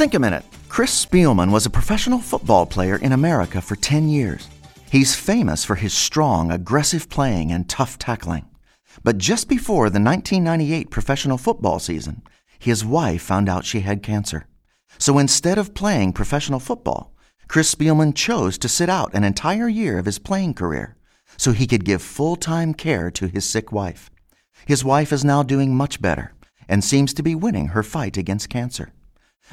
Think a minute. Chris Spielman was a professional football player in America for 10 years. He's famous for his strong, aggressive playing and tough tackling. But just before the 1998 professional football season, his wife found out she had cancer. So instead of playing professional football, Chris Spielman chose to sit out an entire year of his playing career so he could give full time care to his sick wife. His wife is now doing much better and seems to be winning her fight against cancer.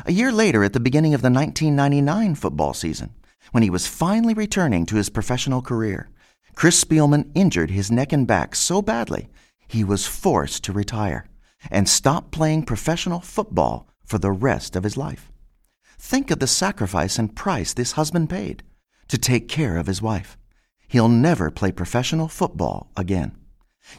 A year later, at the beginning of the 1999 football season, when he was finally returning to his professional career, Chris Spielman injured his neck and back so badly he was forced to retire and stop playing professional football for the rest of his life. Think of the sacrifice and price this husband paid to take care of his wife. He'll never play professional football again.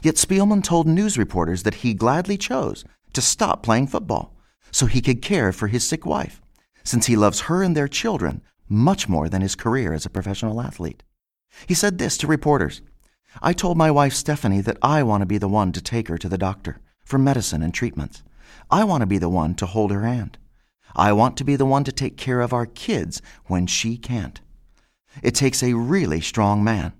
Yet Spielman told news reporters that he gladly chose to stop playing football so he could care for his sick wife, since he loves her and their children much more than his career as a professional athlete. He said this to reporters I told my wife Stephanie that I want to be the one to take her to the doctor for medicine and treatments. I want to be the one to hold her hand. I want to be the one to take care of our kids when she can't. It takes a really strong man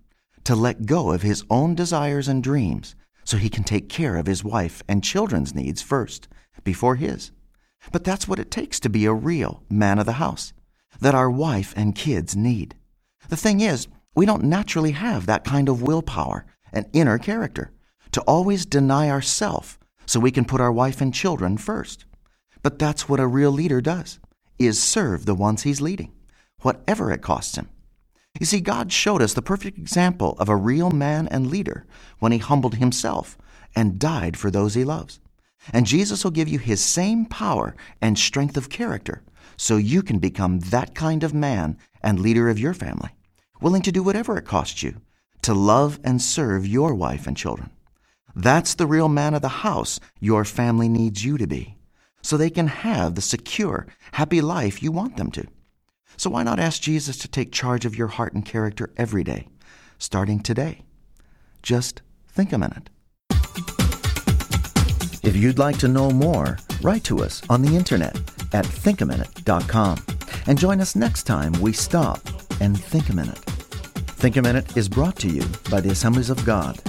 to let go of his own desires and dreams so he can take care of his wife and children's needs first, before his. But that's what it takes to be a real man of the house, that our wife and kids need. The thing is, we don't naturally have that kind of willpower and inner character to always deny ourselves so we can put our wife and children first. But that's what a real leader does, is serve the ones he's leading, whatever it costs him. You see, God showed us the perfect example of a real man and leader when he humbled himself and died for those he loves. And Jesus will give you his same power and strength of character so you can become that kind of man and leader of your family, willing to do whatever it costs you to love and serve your wife and children. That's the real man of the house your family needs you to be, so they can have the secure, happy life you want them to. So why not ask Jesus to take charge of your heart and character every day, starting today? Just think a minute. If you'd like to know more, write to us on the internet at thinkaminute.com and join us next time we stop and think a minute. Think a Minute is brought to you by the Assemblies of God